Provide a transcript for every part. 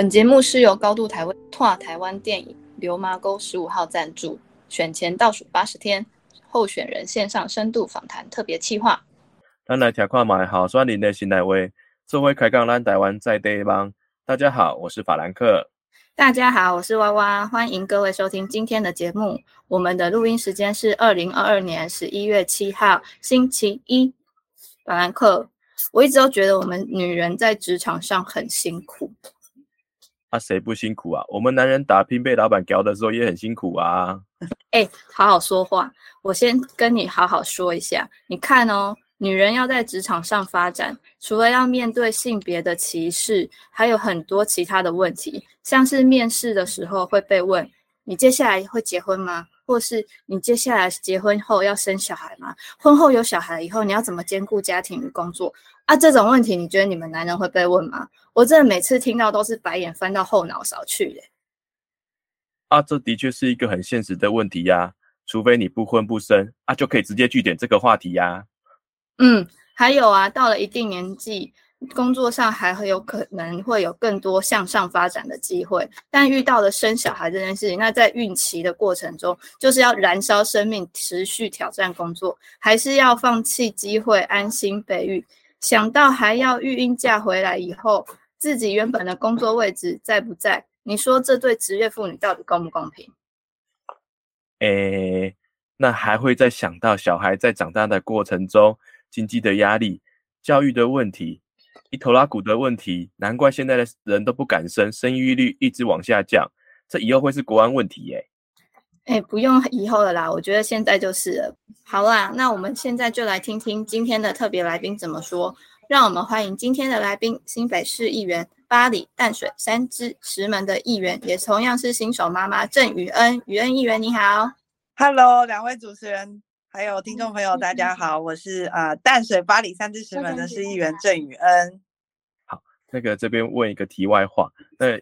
本节目是由高度台湾拓台湾电影流麻沟十五号赞助，选前倒数八十天，候选人线上深度访谈特别企划。咱来听看买好酸林的新来位，这回开讲咱台湾在地方。大家好，我是法兰克。大家好，我是娃娃，欢迎各位收听今天的节目。我们的录音时间是二零二二年十一月七号星期一。法兰克，我一直都觉得我们女人在职场上很辛苦。啊，谁不辛苦啊？我们男人打拼被老板屌的时候也很辛苦啊。哎，好好说话。我先跟你好好说一下。你看哦，女人要在职场上发展，除了要面对性别的歧视，还有很多其他的问题，像是面试的时候会被问：你接下来会结婚吗？或是你接下来结婚后要生小孩吗？婚后有小孩以后，你要怎么兼顾家庭与工作啊？这种问题，你觉得你们男人会被问吗？我真的每次听到都是白眼翻到后脑勺去耶。啊，这的确是一个很现实的问题呀。除非你不婚不生啊，就可以直接据点这个话题呀。嗯，还有啊，到了一定年纪。工作上还会有可能会有更多向上发展的机会，但遇到了生小孩这件事情，那在孕期的过程中，就是要燃烧生命，持续挑战工作，还是要放弃机会，安心备孕？想到还要育婴假回来以后，自己原本的工作位置在不在？你说这对职业妇女到底公不公平？诶，那还会再想到小孩在长大的过程中，经济的压力、教育的问题。一头拉骨的问题，难怪现在的人都不敢生，生育率一直往下降，这以后会是国安问题耶。哎，不用以后了啦，我觉得现在就是了。好啦，那我们现在就来听听今天的特别来宾怎么说。让我们欢迎今天的来宾，新北市议员、巴黎淡水三支石门的议员，也同样是新手妈妈郑宇恩。宇恩议员你好，Hello，两位主持人。还有听众朋友，大家好，我是呃淡水巴黎三支石门的市议员郑宇恩。好，那个这边问一个题外话，那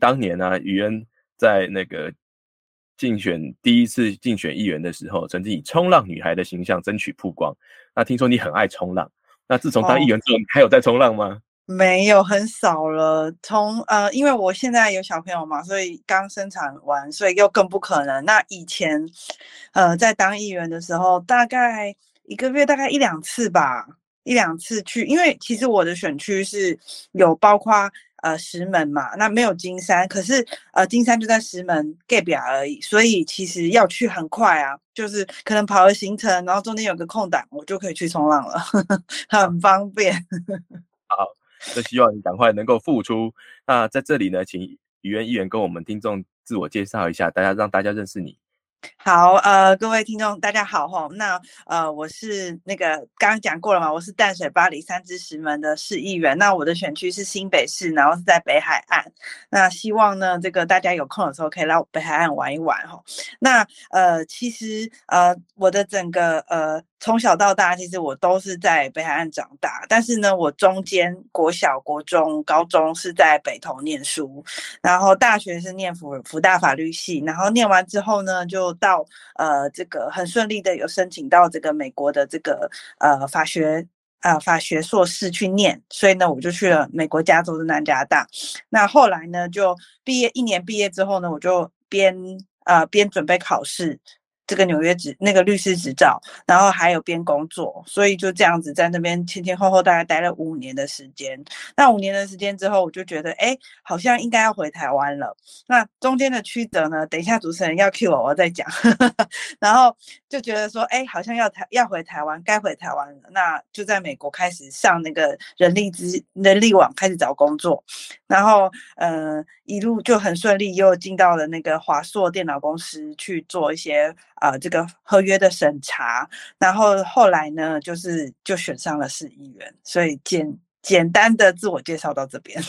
当年呢，宇恩在那个竞选第一次竞选议员的时候，曾经以冲浪女孩的形象争取曝光。那听说你很爱冲浪，那自从当议员之后，你还有在冲浪吗？没有很少了，从呃，因为我现在有小朋友嘛，所以刚生产完，所以又更不可能。那以前，呃，在当议员的时候，大概一个月大概一两次吧，一两次去，因为其实我的选区是有包括呃石门嘛，那没有金山，可是呃金山就在石门隔壁而已，所以其实要去很快啊，就是可能跑个行程，然后中间有个空档，我就可以去冲浪了，很方便。好。就希望你赶快能够复出。那在这里呢，请语言议员跟我们听众自我介绍一下，大家让大家认识你。好，呃，各位听众，大家好哈。那呃，我是那个刚刚讲过了嘛，我是淡水巴黎三支石门的市议员。那我的选区是新北市，然后是在北海岸。那希望呢，这个大家有空的时候可以来北海岸玩一玩哈。那呃，其实呃，我的整个呃。从小到大，其实我都是在北海岸长大，但是呢，我中间国小、国中、高中是在北投念书，然后大学是念福福大法律系，然后念完之后呢，就到呃这个很顺利的有申请到这个美国的这个呃法学呃法学硕士去念，所以呢，我就去了美国加州的南加大。那后来呢，就毕业一年毕业之后呢，我就边呃边准备考试。这个纽约执那个律师执照，然后还有边工作，所以就这样子在那边前前后后大概待了五年的时间。那五年的时间之后，我就觉得，哎，好像应该要回台湾了。那中间的曲折呢？等一下主持人要 cue 我，我再讲。然后就觉得说，哎，好像要台要回台湾，该回台湾了。那就在美国开始上那个人力资人力网开始找工作，然后呃一路就很顺利，又进到了那个华硕电脑公司去做一些。啊，这个合约的审查，然后后来呢，就是就选上了市议员，所以简简单的自我介绍到这边。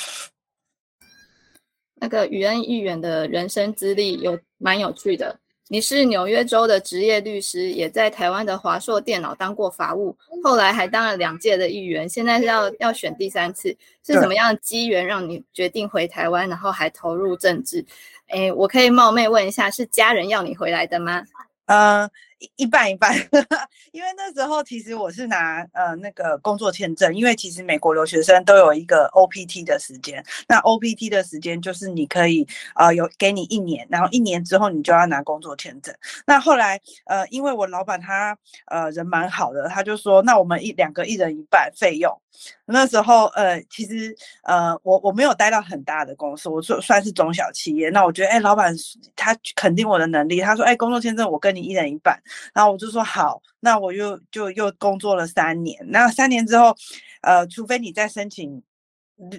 那个宇恩议员的人生资历有蛮有趣的，你是纽约州的职业律师，也在台湾的华硕电脑当过法务，后来还当了两届的议员，现在是要要选第三次，是什么样的机缘让你决定回台湾，然后还投入政治？哎，我可以冒昧问一下，是家人要你回来的吗？嗯一半一半，因为那时候其实我是拿呃那个工作签证，因为其实美国留学生都有一个 OPT 的时间，那 OPT 的时间就是你可以呃有给你一年，然后一年之后你就要拿工作签证。那后来呃因为我老板他呃人蛮好的，他就说那我们一两个一人一半费用。那时候呃其实呃我我没有待到很大的公司，我算算是中小企业。那我觉得哎老板他肯定我的能力，他说哎工作签证我跟你一人一半。然后我就说好，那我又就又工作了三年。那三年之后，呃，除非你再申请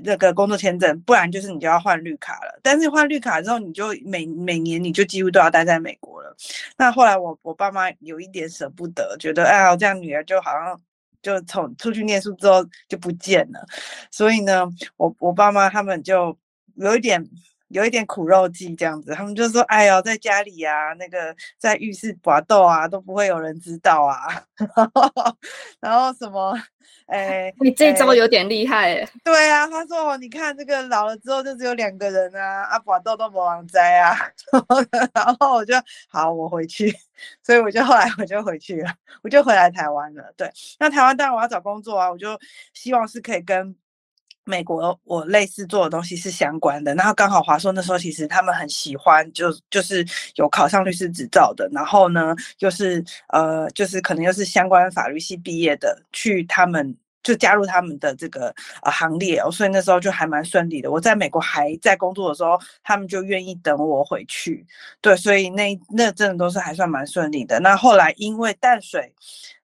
那个工作签证，不然就是你就要换绿卡了。但是换绿卡之后，你就每每年你就几乎都要待在美国了。那后来我我爸妈有一点舍不得，觉得哎呀，这样女儿就好像就从出去念书之后就不见了。所以呢，我我爸妈他们就有一点。有一点苦肉计这样子，他们就说：“哎呦，在家里啊，那个在浴室搏斗啊，都不会有人知道啊。”然后什么？哎，你这招有点厉害哎。对啊，他说：“哦，你看这个老了之后就只有两个人啊，啊搏斗都不王灾啊。”然后我就好，我回去，所以我就后来我就回去了，我就回来台湾了。对，那台湾当然我要找工作啊，我就希望是可以跟。美国我类似做的东西是相关的，然后刚好华硕那时候其实他们很喜欢，就就是有考上律师执照的，然后呢又是呃就是可能又是相关法律系毕业的，去他们。就加入他们的这个呃行列哦，所以那时候就还蛮顺利的。我在美国还在工作的时候，他们就愿意等我回去。对，所以那那真的都是还算蛮顺利的。那后来因为淡水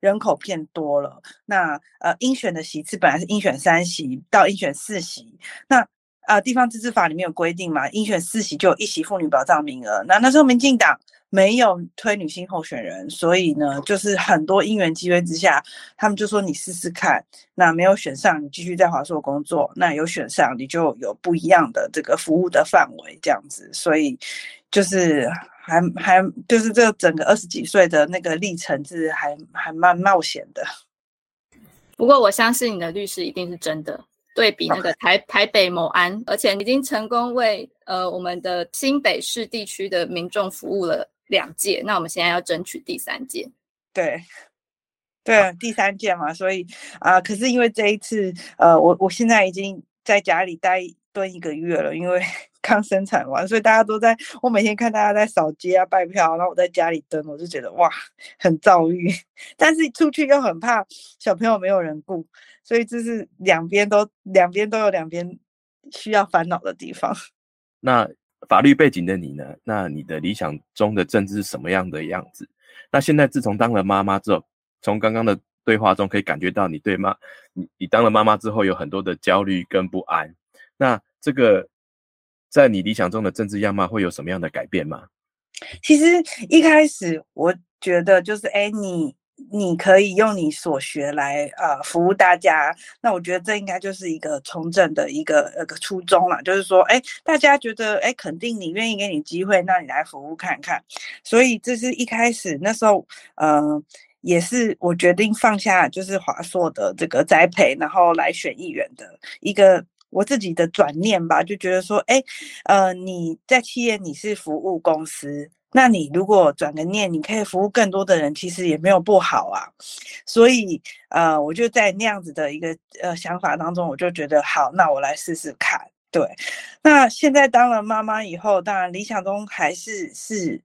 人口变多了，那呃应选的席次本来是应选三席到应选四席，那呃地方自治法里面有规定嘛，应选四席就有一席妇女保障名额。那那时候民进党。没有推女性候选人，所以呢，就是很多因缘机会之下，他们就说你试试看。那没有选上，你继续在华硕工作；那有选上，你就有不一样的这个服务的范围，这样子。所以就是还还就是这整个二十几岁的那个历程是还还蛮冒险的。不过我相信你的律师一定是真的。对比那个台台北某安，而且已经成功为呃我们的新北市地区的民众服务了。两届，那我们现在要争取第三届。对，对，第三届嘛，所以啊，可是因为这一次，呃，我我现在已经在家里待蹲一个月了，因为 刚生产完，所以大家都在，我每天看大家在扫街啊、拜票，然后我在家里蹲，我就觉得哇，很躁郁。但是出去又很怕小朋友没有人顾，所以这是两边都两边都有两边需要烦恼的地方。那。法律背景的你呢？那你的理想中的政治是什么样的样子？那现在自从当了妈妈之后，从刚刚的对话中可以感觉到你对妈，你你当了妈妈之后有很多的焦虑跟不安。那这个在你理想中的政治样貌会有什么样的改变吗？其实一开始我觉得就是，哎，你。你可以用你所学来呃服务大家，那我觉得这应该就是一个从政的一个呃个初衷了，就是说，哎，大家觉得哎肯定你愿意给你机会，那你来服务看看。所以这是一开始那时候，呃，也是我决定放下就是华硕的这个栽培，然后来选议员的一个我自己的转念吧，就觉得说，哎，呃，你在企业你是服务公司。那你如果转个念，你可以服务更多的人，其实也没有不好啊。所以，呃，我就在那样子的一个呃想法当中，我就觉得好，那我来试试看。对，那现在当了妈妈以后，当然理想中还是是。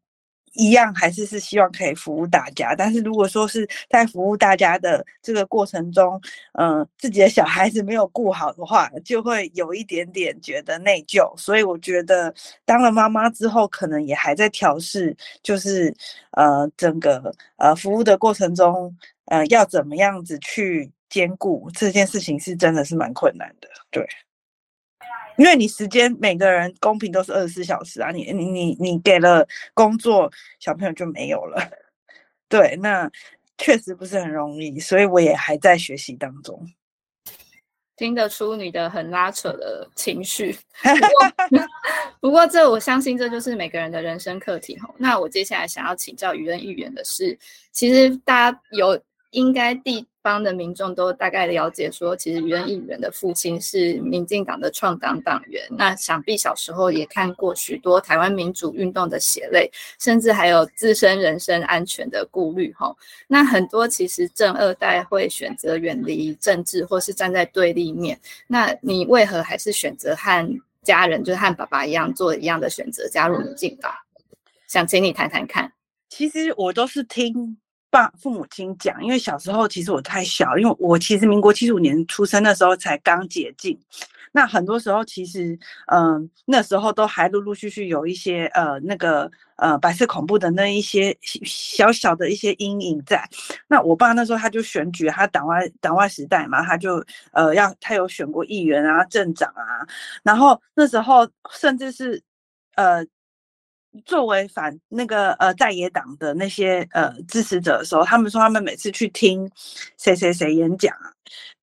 一样还是是希望可以服务大家，但是如果说是在服务大家的这个过程中，嗯，自己的小孩子没有顾好的话，就会有一点点觉得内疚。所以我觉得当了妈妈之后，可能也还在调试，就是呃，整个呃服务的过程中，呃，要怎么样子去兼顾这件事情，是真的是蛮困难的，对。因为你时间每个人公平都是二十四小时啊，你你你你给了工作，小朋友就没有了。对，那确实不是很容易，所以我也还在学习当中。听得出你的很拉扯的情绪，不过这我相信这就是每个人的人生课题吼。那我接下来想要请教余恩议员的是，其实大家有应该第。方的民众都大概了解说，其实余恩议员的父亲是民进党的创党党员。那想必小时候也看过许多台湾民主运动的血泪，甚至还有自身人身安全的顾虑。哈，那很多其实正二代会选择远离政治，或是站在对立面。那你为何还是选择和家人，就是和爸爸一样做一样的选择，加入民进党？想请你谈谈看。其实我都是听。爸父母亲讲，因为小时候其实我太小，因为我其实民国七十五年出生的时候才刚解禁，那很多时候其实，嗯，那时候都还陆陆续续有一些呃那个呃白色恐怖的那一些小小的一些阴影在。那我爸那时候他就选举，他党外党外时代嘛，他就呃要他有选过议员啊、镇长啊，然后那时候甚至是呃。作为反那个呃在野党的那些呃支持者的时候，他们说他们每次去听谁谁谁演讲啊，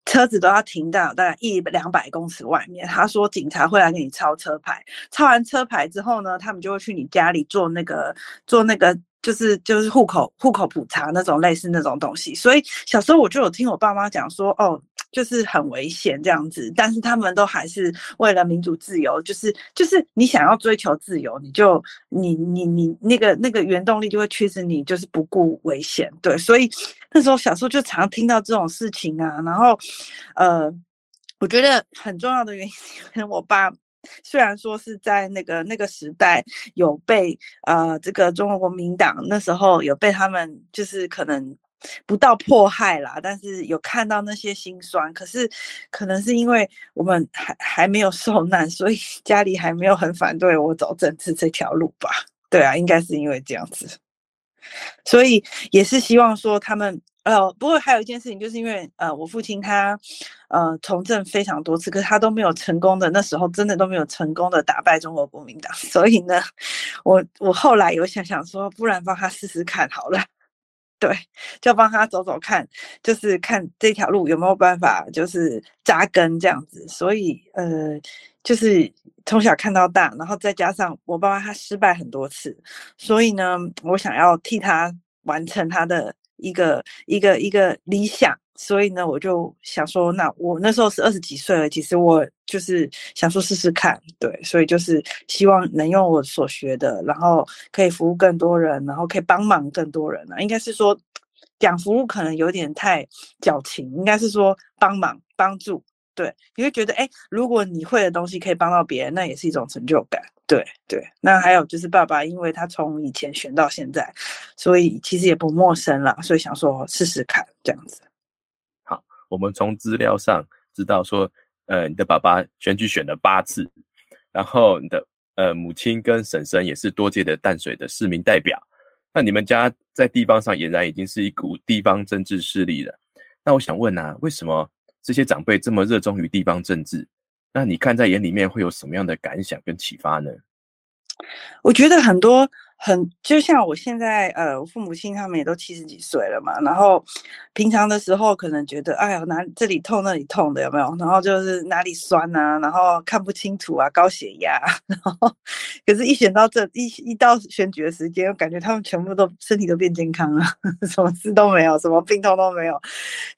车子都要停到大概一两百公尺外面。他说警察会来给你抄车牌，抄完车牌之后呢，他们就会去你家里做那个做那个就是就是户口户口普查那种类似那种东西。所以小时候我就有听我爸妈讲说哦。就是很危险这样子，但是他们都还是为了民主自由，就是就是你想要追求自由，你就你你你那个那个原动力就会驱使你，就是不顾危险。对，所以那时候小时候就常听到这种事情啊。然后，呃，我觉得很重要的原因，我爸虽然说是在那个那个时代有被呃这个中国国民党那时候有被他们就是可能。不到迫害啦，但是有看到那些心酸。可是，可能是因为我们还还没有受难，所以 家里还没有很反对我走政治这条路吧？对啊，应该是因为这样子。所以也是希望说他们呃，不过还有一件事情，就是因为呃，我父亲他呃从政非常多次，可是他都没有成功的，那时候真的都没有成功的打败中国国民党。所以呢，我我后来有想想说，不然帮他试试看好了。对，就帮他走走看，就是看这条路有没有办法，就是扎根这样子。所以，呃，就是从小看到大，然后再加上我爸爸他失败很多次，所以呢，我想要替他完成他的一个一个一个理想。所以呢，我就想说，那我那时候是二十几岁了，其实我就是想说试试看，对，所以就是希望能用我所学的，然后可以服务更多人，然后可以帮忙更多人啊。应该是说讲服务可能有点太矫情，应该是说帮忙帮助，对，你会觉得哎，如果你会的东西可以帮到别人，那也是一种成就感，对对。那还有就是爸爸，因为他从以前选到现在，所以其实也不陌生了，所以想说试试看这样子。我们从资料上知道说，呃，你的爸爸选举选了八次，然后你的呃母亲跟婶婶也是多届的淡水的市民代表，那你们家在地方上俨然已经是一股地方政治势力了。那我想问啊，为什么这些长辈这么热衷于地方政治？那你看在眼里面会有什么样的感想跟启发呢？我觉得很多。很就像我现在，呃，我父母亲他们也都七十几岁了嘛，然后平常的时候可能觉得，哎呀，哪这里痛那里痛的有没有？然后就是哪里酸啊，然后看不清楚啊，高血压，然后可是，一选到这一一到选举的时间，我感觉他们全部都身体都变健康了，什么事都没有，什么病痛都没有，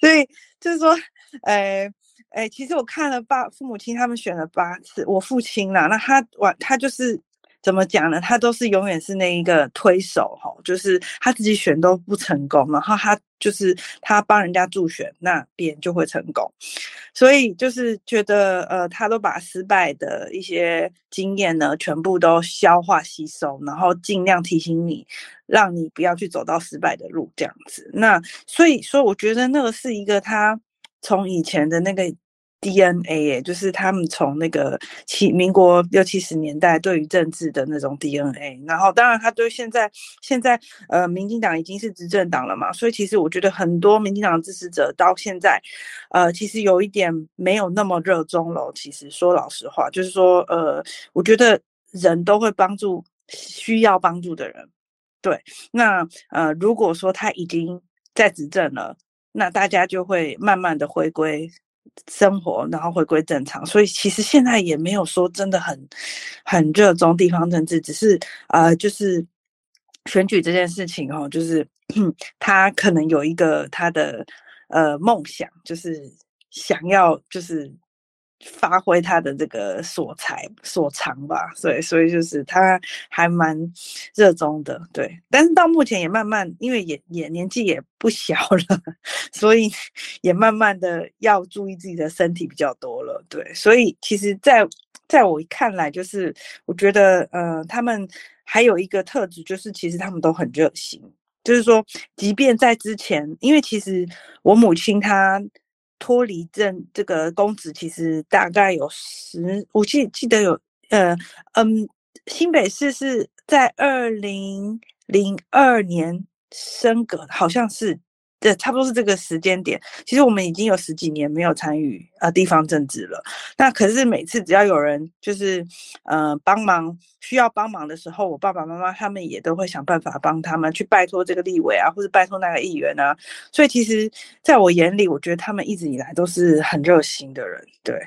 所以就是说，哎哎，其实我看了爸父母亲他们选了八次，我父亲啦，那他完他就是。怎么讲呢？他都是永远是那一个推手哈，就是他自己选都不成功，然后他就是他帮人家助选，那别人就会成功。所以就是觉得呃，他都把失败的一些经验呢，全部都消化吸收，然后尽量提醒你，让你不要去走到失败的路这样子。那所以说，我觉得那个是一个他从以前的那个。DNA 耶，就是他们从那个七民国六七十年代对于政治的那种 DNA，然后当然他对现在现在呃民进党已经是执政党了嘛，所以其实我觉得很多民进党支持者到现在，呃其实有一点没有那么热衷了。其实说老实话，就是说呃我觉得人都会帮助需要帮助的人，对，那呃如果说他已经在执政了，那大家就会慢慢的回归。生活，然后回归正常，所以其实现在也没有说真的很很热衷地方政治，只是呃，就是选举这件事情哦，就是 他可能有一个他的呃梦想，就是想要就是发挥他的这个所才所长吧。所以所以就是他还蛮热衷的，对。但是到目前也慢慢，因为也也年纪也不小了，所以也慢慢的要注意自己的身体比较多了，对。所以其实，在在我看来，就是我觉得，呃，他们还有一个特质，就是其实他们都很热心。就是说，即便在之前，因为其实我母亲她脱离政这个公职，其实大概有十，我记记得有，呃，嗯，新北市是在二零零二年升格，好像是。对，差不多是这个时间点。其实我们已经有十几年没有参与呃地方政治了。那可是每次只要有人就是呃帮忙需要帮忙的时候，我爸爸妈妈他们也都会想办法帮他们去拜托这个立委啊，或者拜托那个议员啊。所以其实在我眼里，我觉得他们一直以来都是很热心的人。对。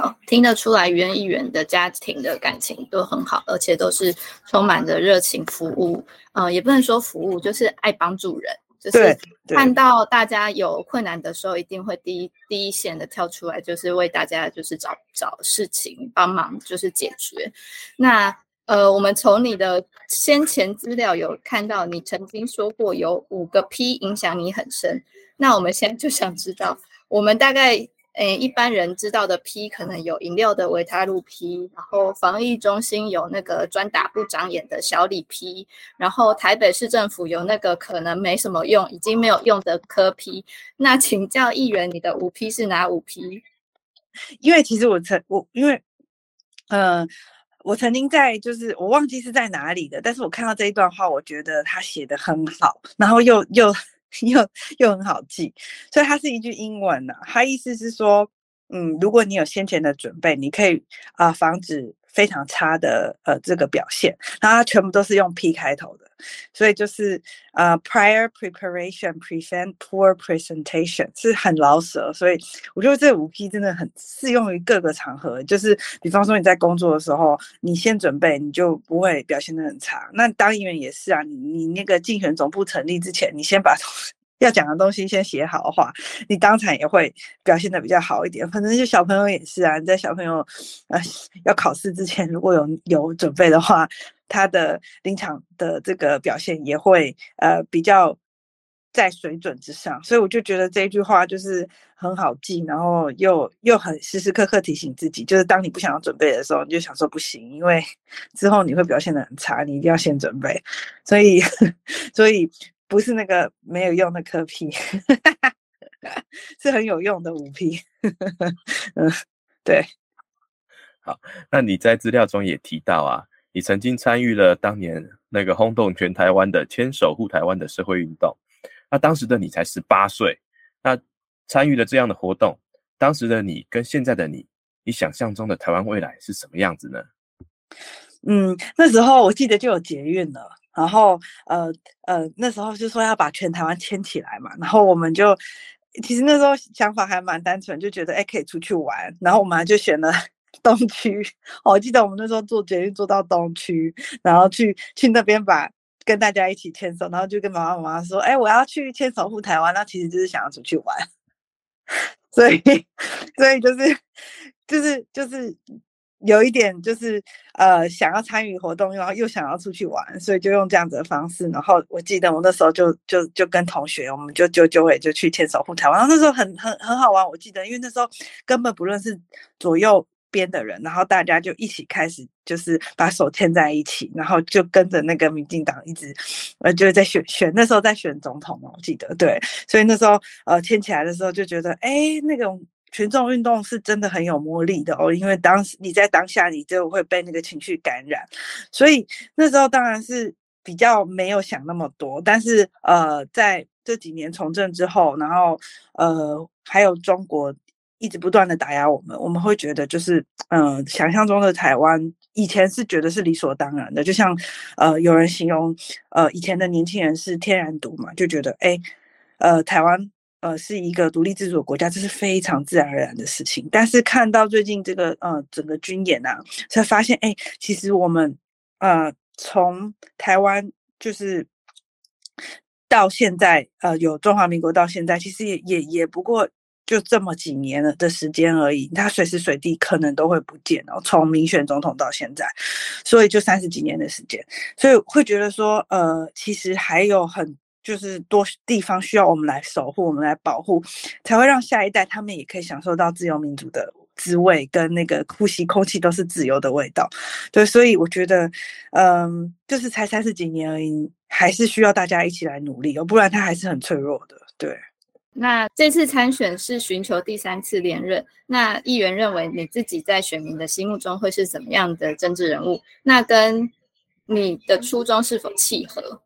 好，听得出来，原议员的家庭的感情都很好，而且都是充满着热情服务。呃，也不能说服务，就是爱帮助人，就是看到大家有困难的时候，一定会第一第一线的跳出来，就是为大家就是找找事情帮忙，就是解决。那呃，我们从你的先前资料有看到，你曾经说过有五个 P 影响你很深。那我们现在就想知道，我们大概。诶，一般人知道的 P 可能有饮料的维他露 P，然后防疫中心有那个专打不长眼的小李 P，然后台北市政府有那个可能没什么用、已经没有用的科 P。那请教议员，你的五 P 是哪五 P？因为其实我曾我因为，呃，我曾经在就是我忘记是在哪里的，但是我看到这一段话，我觉得他写的很好，然后又又。又又很好记，所以它是一句英文呢。它意思是说，嗯，如果你有先前的准备，你可以啊防止非常差的呃这个表现。然后它全部都是用 P 开头的，所以就是呃 prior preparation prevent poor presentation 是很老舍。所以我觉得这五 P 真的很适用于各个场合。就是比方说你在工作的时候，你先准备，你就不会表现的很差。那当议员也是啊，你你那个竞选总部成立之前，你先把。要讲的东西先写好的话，你当场也会表现的比较好一点。反正就小朋友也是啊，你在小朋友呃要考试之前，如果有有准备的话，他的临场的这个表现也会呃比较在水准之上。所以我就觉得这句话就是很好记，然后又又很时时刻刻提醒自己，就是当你不想要准备的时候，你就想说不行，因为之后你会表现的很差，你一定要先准备。所以，所以。不是那个没有用的科 P，是很有用的五 P。嗯，对。好，那你在资料中也提到啊，你曾经参与了当年那个轰动全台湾的牵手护台湾的社会运动。那当时的你才十八岁，那参与了这样的活动，当时的你跟现在的你，你想象中的台湾未来是什么样子呢？嗯，那时候我记得就有捷运了。然后，呃呃，那时候就说要把全台湾牵起来嘛。然后我们就，其实那时候想法还蛮单纯，就觉得哎可以出去玩。然后我们就选了 东区。我记得我们那时候做决定做到东区，然后去去那边把跟大家一起牵手，然后就跟爸爸妈妈说，哎，我要去牵手护台湾。那其实就是想要出去玩。所以，所以就是就是就是。有一点就是呃想要参与活动，然后又想要出去玩，所以就用这样子的方式。然后我记得我那时候就就就跟同学，我们就就就会就去牵手护台湾。然后那时候很很很好玩，我记得，因为那时候根本不论是左右边的人，然后大家就一起开始就是把手牵在一起，然后就跟着那个民进党一直呃就是在选选那时候在选总统嘛，我记得对，所以那时候呃牵起来的时候就觉得哎那种。群众运动是真的很有魔力的哦，因为当时你在当下，你就会被那个情绪感染，所以那时候当然是比较没有想那么多。但是呃，在这几年从政之后，然后呃，还有中国一直不断的打压我们，我们会觉得就是嗯，想象中的台湾以前是觉得是理所当然的，就像呃，有人形容呃，以前的年轻人是天然毒嘛，就觉得哎，呃，台湾。呃，是一个独立自主的国家，这是非常自然而然的事情。但是看到最近这个呃整个军演啊，才发现，哎，其实我们呃从台湾就是到现在，呃，有中华民国到现在，其实也也也不过就这么几年了的时间而已，它随时随地可能都会不见哦。从民选总统到现在，所以就三十几年的时间，所以会觉得说，呃，其实还有很就是多地方需要我们来守护，我们来保护，才会让下一代他们也可以享受到自由民主的。滋味跟那个呼吸空气都是自由的味道，对，所以我觉得，嗯，就是才三十几年而已，还是需要大家一起来努力哦，不然他还是很脆弱的。对，那这次参选是寻求第三次连任，那议员认为你自己在选民的心目中会是怎么样的政治人物？那跟你的初衷是否契合？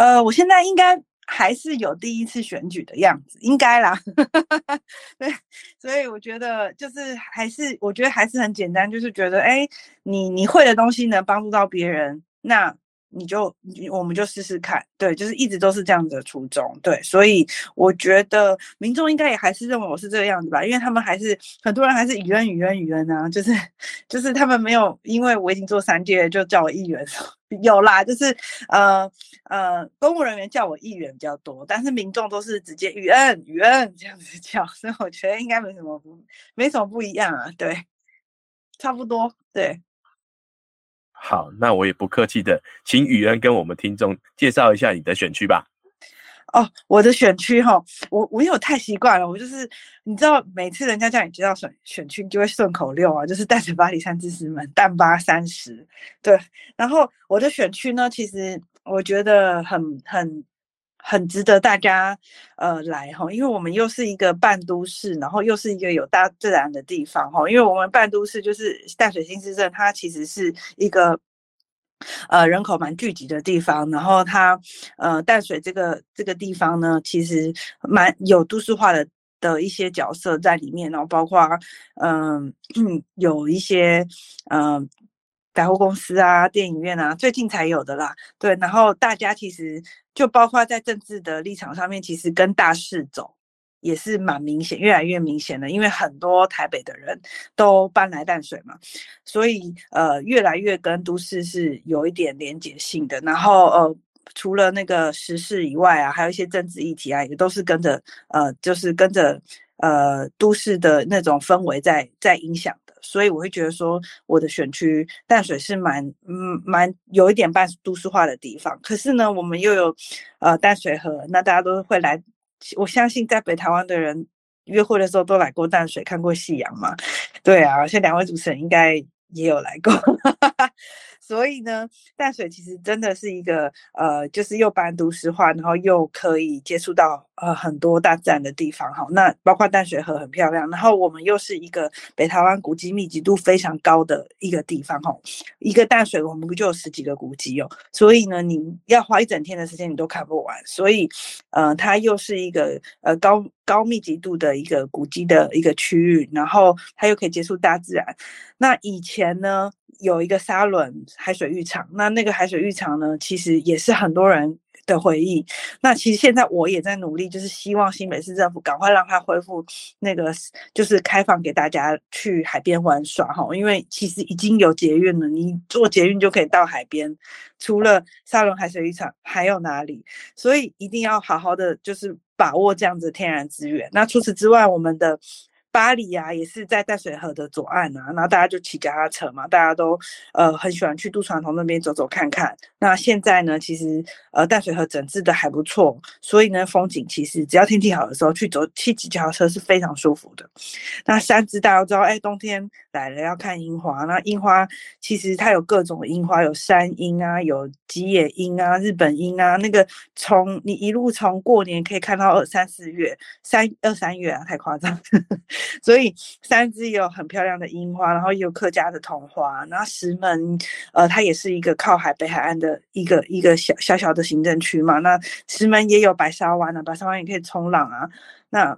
呃，我现在应该。还是有第一次选举的样子，应该啦。对，所以我觉得就是还是，我觉得还是很简单，就是觉得，哎，你你会的东西能帮助到别人，那。你就我们就试试看，对，就是一直都是这样子的初衷，对，所以我觉得民众应该也还是认为我是这个样子吧，因为他们还是很多人还是语恩语恩语恩啊，就是就是他们没有因为我已经做三届就叫我议员，有啦，就是呃呃公务人员叫我议员比较多，但是民众都是直接语恩语恩这样子叫，所以我觉得应该没什么不没什么不一样啊，对，差不多，对。好，那我也不客气的，请雨恩跟我们听众介绍一下你的选区吧。哦，我的选区哈，我我有太习惯了，我就是你知道，每次人家叫你介绍选选区，就会顺口溜啊，就是淡水巴黎三支石门，淡八三十。对，然后我的选区呢，其实我觉得很很。很值得大家呃来哈，因为我们又是一个半都市，然后又是一个有大自然的地方哈。因为我们半都市就是淡水新市镇，它其实是一个呃人口蛮聚集的地方，然后它呃淡水这个这个地方呢，其实蛮有都市化的的一些角色在里面，然后包括嗯有一些嗯。百货公司啊，电影院啊，最近才有的啦。对，然后大家其实就包括在政治的立场上面，其实跟大势走也是蛮明显，越来越明显的。因为很多台北的人都搬来淡水嘛，所以呃，越来越跟都市是有一点连结性的。然后呃，除了那个时事以外啊，还有一些政治议题啊，也都是跟着呃，就是跟着呃都市的那种氛围在在影响。所以我会觉得说，我的选区淡水是蛮嗯蛮有一点半都市化的地方。可是呢，我们又有呃淡水河，那大家都会来。我相信在北台湾的人约会的时候都来过淡水，看过夕阳嘛。对啊，而且两位主持人应该也有来过。所以呢，淡水其实真的是一个呃，就是又半都市化，然后又可以接触到呃很多大自然的地方哈。那包括淡水河很漂亮，然后我们又是一个北台湾古迹密集度非常高的一个地方哈。一个淡水我们不就有十几个古迹哦，所以呢，你要花一整天的时间你都看不完。所以呃，它又是一个呃高高密集度的一个古迹的一个区域，然后它又可以接触大自然。那以前呢？有一个沙仑海水浴场，那那个海水浴场呢，其实也是很多人的回忆。那其实现在我也在努力，就是希望新北市政府赶快让它恢复那个，就是开放给大家去海边玩耍哈。因为其实已经有捷运了，你坐捷运就可以到海边。除了沙仑海水浴场，还有哪里？所以一定要好好的就是把握这样子天然资源。那除此之外，我们的。巴黎啊，也是在淡水河的左岸啊，然后大家就骑脚踏车嘛，大家都呃很喜欢去渡船头那边走走看看。那现在呢，其实呃淡水河整治的还不错，所以呢风景其实只要天气好的时候去走骑骑脚踏车是非常舒服的。那山子大家都知道，哎，冬天来了要看樱花，那樱花其实它有各种樱花，有山樱啊，有吉野樱啊，日本樱啊，那个从你一路从过年可以看到二三四月，三二三月啊，太夸张。所以三只有很漂亮的樱花，然后也有客家的桐花。然后石门，呃，它也是一个靠海北海岸的一个一个小小小的行政区嘛。那石门也有白沙湾啊，白沙湾也可以冲浪啊。那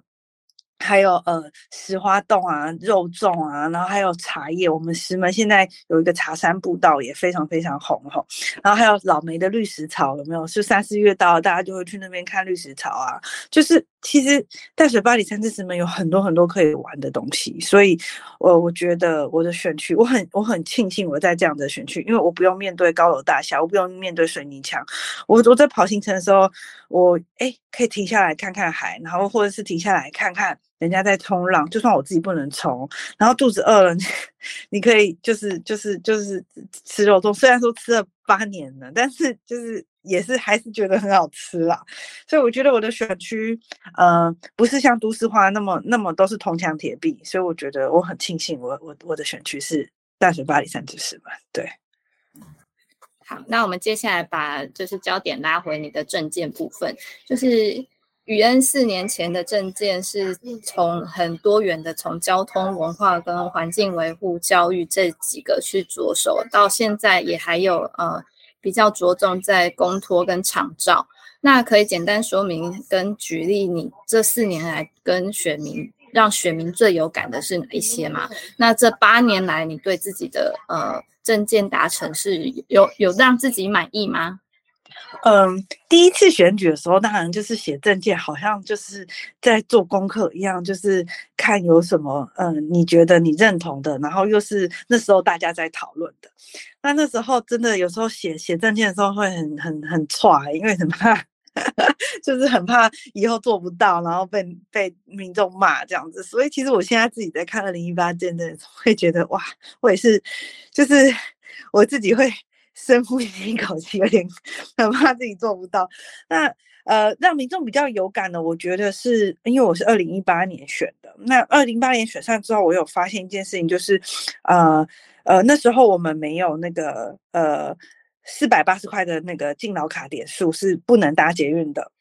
还有呃石花洞啊、肉粽啊，然后还有茶叶。我们石门现在有一个茶山步道，也非常非常红吼。然后还有老梅的绿石草，有没有？是三四月到，大家就会去那边看绿石草啊。就是其实淡水巴黎三之石门有很多很多可以玩的东西，所以我我觉得我的选区，我很我很庆幸我在这样的选区，因为我不用面对高楼大厦，我不用面对水泥墙。我我在跑行程的时候，我哎可以停下来看看海，然后或者是停下来看看。人家在冲浪，就算我自己不能冲，然后肚子饿了，你可以就是就是就是吃肉粽。虽然说吃了八年了，但是就是也是还是觉得很好吃啦。所以我觉得我的选区，呃，不是像都市化那么那么都是铜墙铁壁。所以我觉得我很庆幸，我我我的选区是淡水巴黎三至四门。对，好，那我们接下来把就是焦点拉回你的证件部分，就是。宇恩四年前的证件是从很多元的，从交通、文化跟环境维护、教育这几个去着手，到现在也还有呃比较着重在公托跟厂照。那可以简单说明跟举例，你这四年来跟选民让选民最有感的是哪一些吗？那这八年来你对自己的呃证件达成是有有让自己满意吗？嗯，第一次选举的时候，当然就是写证件，好像就是在做功课一样，就是看有什么，嗯，你觉得你认同的，然后又是那时候大家在讨论的。那那时候真的有时候写写证件的时候会很很很挫，因为什么？就是很怕以后做不到，然后被被民众骂这样子。所以其实我现在自己在看二零一八证的，会觉得哇，我也是，就是我自己会。深呼吸一口气，有点很怕自己做不到。那呃，让民众比较有感的，我觉得是因为我是二零一八年选的。那二零一八年选上之后，我有发现一件事情，就是呃呃，那时候我们没有那个呃四百八十块的那个敬老卡点数，是不能搭捷运的。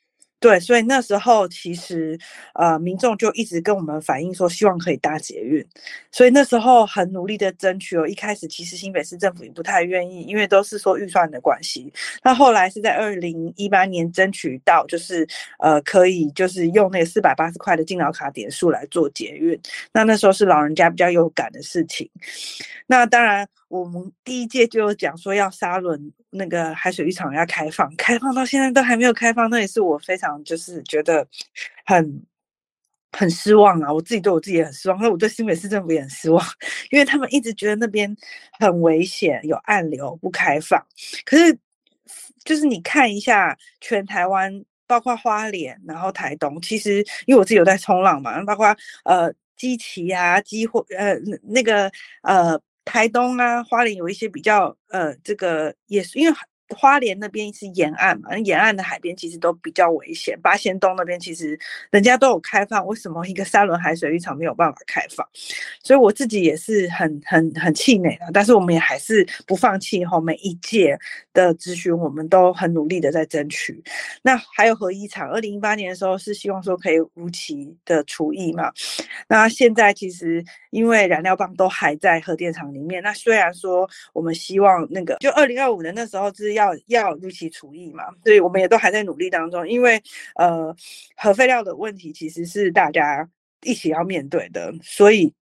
对，所以那时候其实，呃，民众就一直跟我们反映说，希望可以搭捷运，所以那时候很努力的争取哦。一开始其实新北市政府也不太愿意，因为都是说预算的关系。那后来是在二零一八年争取到，就是呃，可以就是用那个四百八十块的敬老卡点数来做捷运。那那时候是老人家比较有感的事情。那当然。我们第一届就讲说要沙轮那个海水浴场要开放，开放到现在都还没有开放，那也是我非常就是觉得很很失望啊！我自己对我自己也很失望，那我对新北市政府也很失望，因为他们一直觉得那边很危险，有暗流不开放。可是就是你看一下全台湾，包括花莲，然后台东，其实因为我自己有在冲浪嘛，包括呃基奇啊基或呃那个呃。台东啊，花莲有一些比较，呃，这个也是因为。花莲那边是沿岸嘛，沿岸的海边其实都比较危险。八仙洞那边其实人家都有开放，为什么一个三轮海水浴场没有办法开放？所以我自己也是很很很气馁的。但是我们也还是不放弃哈，每一届的咨询我们都很努力的在争取。那还有核一厂，二零一八年的时候是希望说可以无期的除役嘛。那现在其实因为燃料棒都还在核电厂里面，那虽然说我们希望那个就二零二五年那时候是要。要要如期除役嘛？所以我们也都还在努力当中。因为呃，核废料的问题其实是大家一起要面对的，所以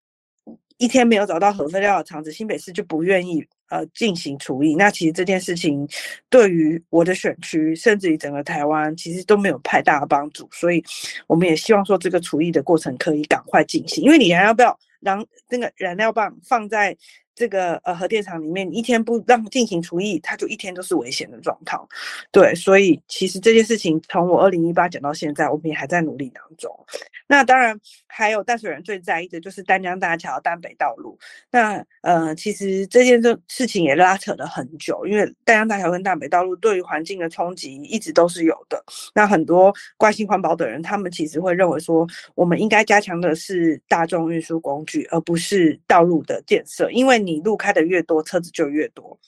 一天没有找到核废料的厂子，新北市就不愿意呃进行除役。那其实这件事情对于我的选区，甚至于整个台湾，其实都没有太大的帮助。所以我们也希望说，这个除役的过程可以赶快进行。因为你还要不要让那个燃料棒放在？这个呃核电厂里面一天不让进行除役，它就一天都是危险的状态。对，所以其实这件事情从我二零一八讲到现在，我们也还在努力当中。那当然还有淡水人最在意的就是丹江大桥、丹北道路。那呃，其实这件事情也拉扯了很久，因为丹江大桥跟丹北道路对于环境的冲击一直都是有的。那很多关心环保的人，他们其实会认为说，我们应该加强的是大众运输工具，而不是道路的建设，因为。你路开的越多，车子就越多。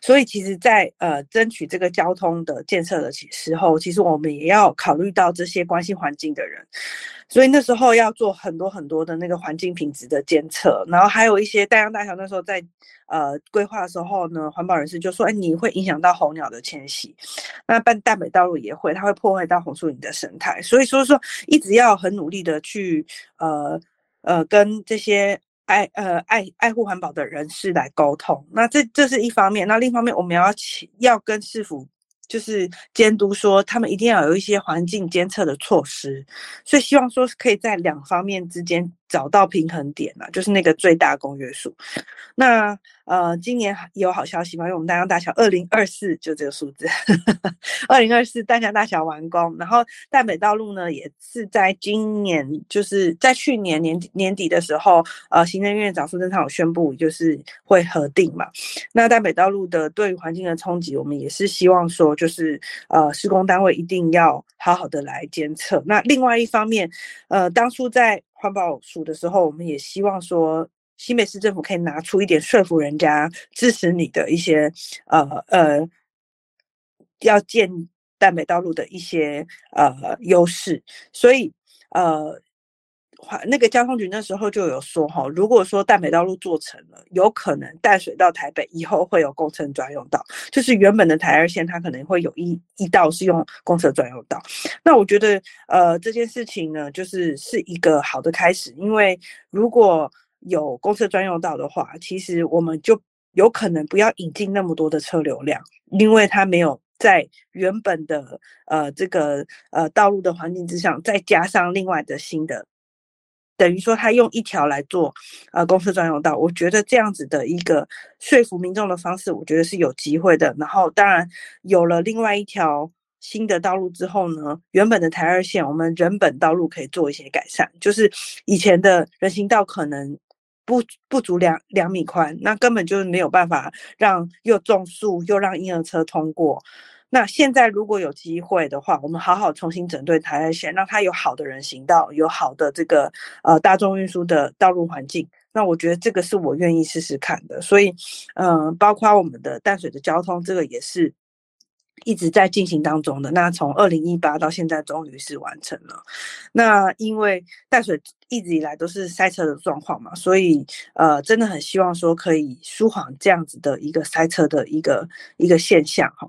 所以，其实，在呃争取这个交通的建设的时候，其实我们也要考虑到这些关心环境的人。所以那时候要做很多很多的那个环境品质的监测，然后还有一些大江大桥那时候在呃规划的时候呢，环保人士就说：“哎，你会影响到候鸟的迁徙，那办淡北道路也会，它会破坏到红树林的生态。”所以说说一直要很努力的去呃呃跟这些。爱呃爱爱护环保的人士来沟通，那这这是一方面，那另一方面我们要要跟市府就是监督说，他们一定要有一些环境监测的措施，所以希望说是可以在两方面之间找到平衡点啊，就是那个最大公约数。那呃，今年有好消息吗？因为我们丹江大桥二零二四就这个数字，二零二四丹江大桥完工，然后淡北道路呢也是在今年，就是在去年年底年底的时候，呃，行政院长苏贞昌有宣布，就是会核定嘛。那淡北道路的对于环境的冲击，我们也是希望说，就是呃，施工单位一定要好好的来监测。那另外一方面，呃，当初在环保署的时候，我们也希望说。新北市政府可以拿出一点说服人家支持你的一些呃呃，要建淡北道路的一些呃优势，所以呃，那个交通局那时候就有说哈，如果说淡北道路做成了，有可能淡水到台北以后会有公车专用道，就是原本的台二线它可能会有一一道是用公车专用道。那我觉得呃这件事情呢，就是是一个好的开始，因为如果有公车专用道的话，其实我们就有可能不要引进那么多的车流量，因为它没有在原本的呃这个呃道路的环境之上，再加上另外的新的，等于说他用一条来做呃公司专用道，我觉得这样子的一个说服民众的方式，我觉得是有机会的。然后当然有了另外一条新的道路之后呢，原本的台二线我们人本道路可以做一些改善，就是以前的人行道可能。不不足两两米宽，那根本就是没有办法让又种树又让婴儿车通过。那现在如果有机会的话，我们好好重新整顿台线，让它有好的人行道，有好的这个呃大众运输的道路环境。那我觉得这个是我愿意试试看的。所以，嗯，包括我们的淡水的交通，这个也是。一直在进行当中的，那从二零一八到现在终于是完成了。那因为淡水一直以来都是塞车的状况嘛，所以呃，真的很希望说可以舒缓这样子的一个塞车的一个一个现象哈。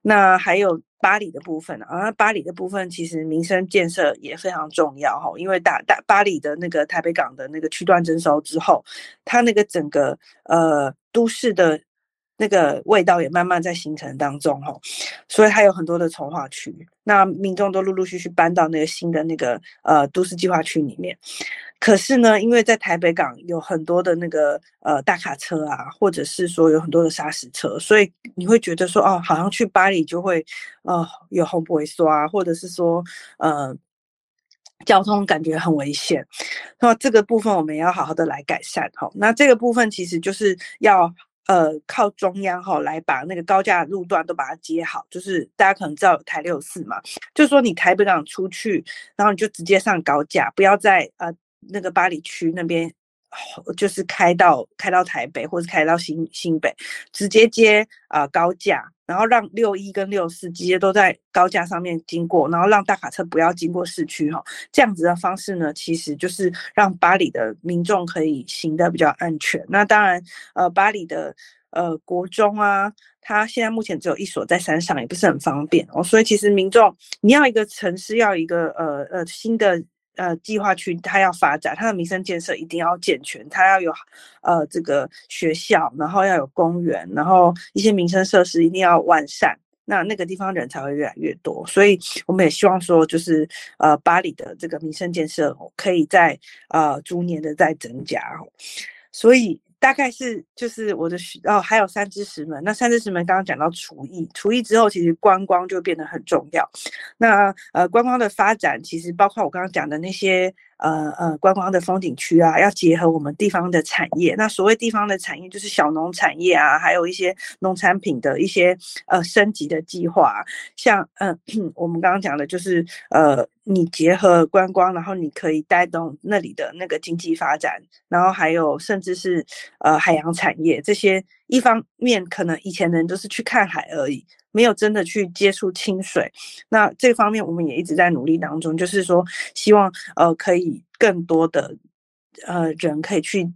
那还有巴黎的部分啊，巴黎的部分其实民生建设也非常重要哈，因为大大巴黎的那个台北港的那个区段征收之后，它那个整个呃都市的。那个味道也慢慢在形成当中哈，所以它有很多的从化区，那民众都陆陆续续搬到那个新的那个呃都市计划区里面。可是呢，因为在台北港有很多的那个呃大卡车啊，或者是说有很多的砂石车，所以你会觉得说哦，好像去巴黎就会呃有红不会刷，或者是说呃交通感觉很危险。那这个部分我们也要好好的来改善哈。那这个部分其实就是要。呃，靠中央哈来把那个高架路段都把它接好，就是大家可能知道台六四嘛，就是说你台北港出去，然后你就直接上高架，不要在呃那个巴黎区那边。就是开到开到台北，或者开到新新北，直接接啊高架，然后让六一跟六四直接都在高架上面经过，然后让大卡车不要经过市区哈。这样子的方式呢，其实就是让巴黎的民众可以行得比较安全。那当然，呃，巴黎的呃国中啊，它现在目前只有一所在山上，也不是很方便哦。所以其实民众你要一个城市要一个呃呃新的。呃，计划区它要发展，它的民生建设一定要健全，它要有呃这个学校，然后要有公园，然后一些民生设施一定要完善，那那个地方人才会越来越多。所以我们也希望说，就是呃巴黎的这个民生建设可以在呃逐年的在增加。所以大概是就是我的哦，还有三支石门。那三支石门刚刚讲到厨艺，厨艺之后其实观光就变得很重要。那呃观光的发展其实包括我刚刚讲的那些。呃呃，观光的风景区啊，要结合我们地方的产业。那所谓地方的产业，就是小农产业啊，还有一些农产品的一些呃升级的计划。像嗯，我们刚刚讲的，就是呃，你结合观光，然后你可以带动那里的那个经济发展，然后还有甚至是呃海洋产业这些。一方面可能以前的人都是去看海而已，没有真的去接触清水。那这方面我们也一直在努力当中，就是说希望呃可以更多的呃人可以去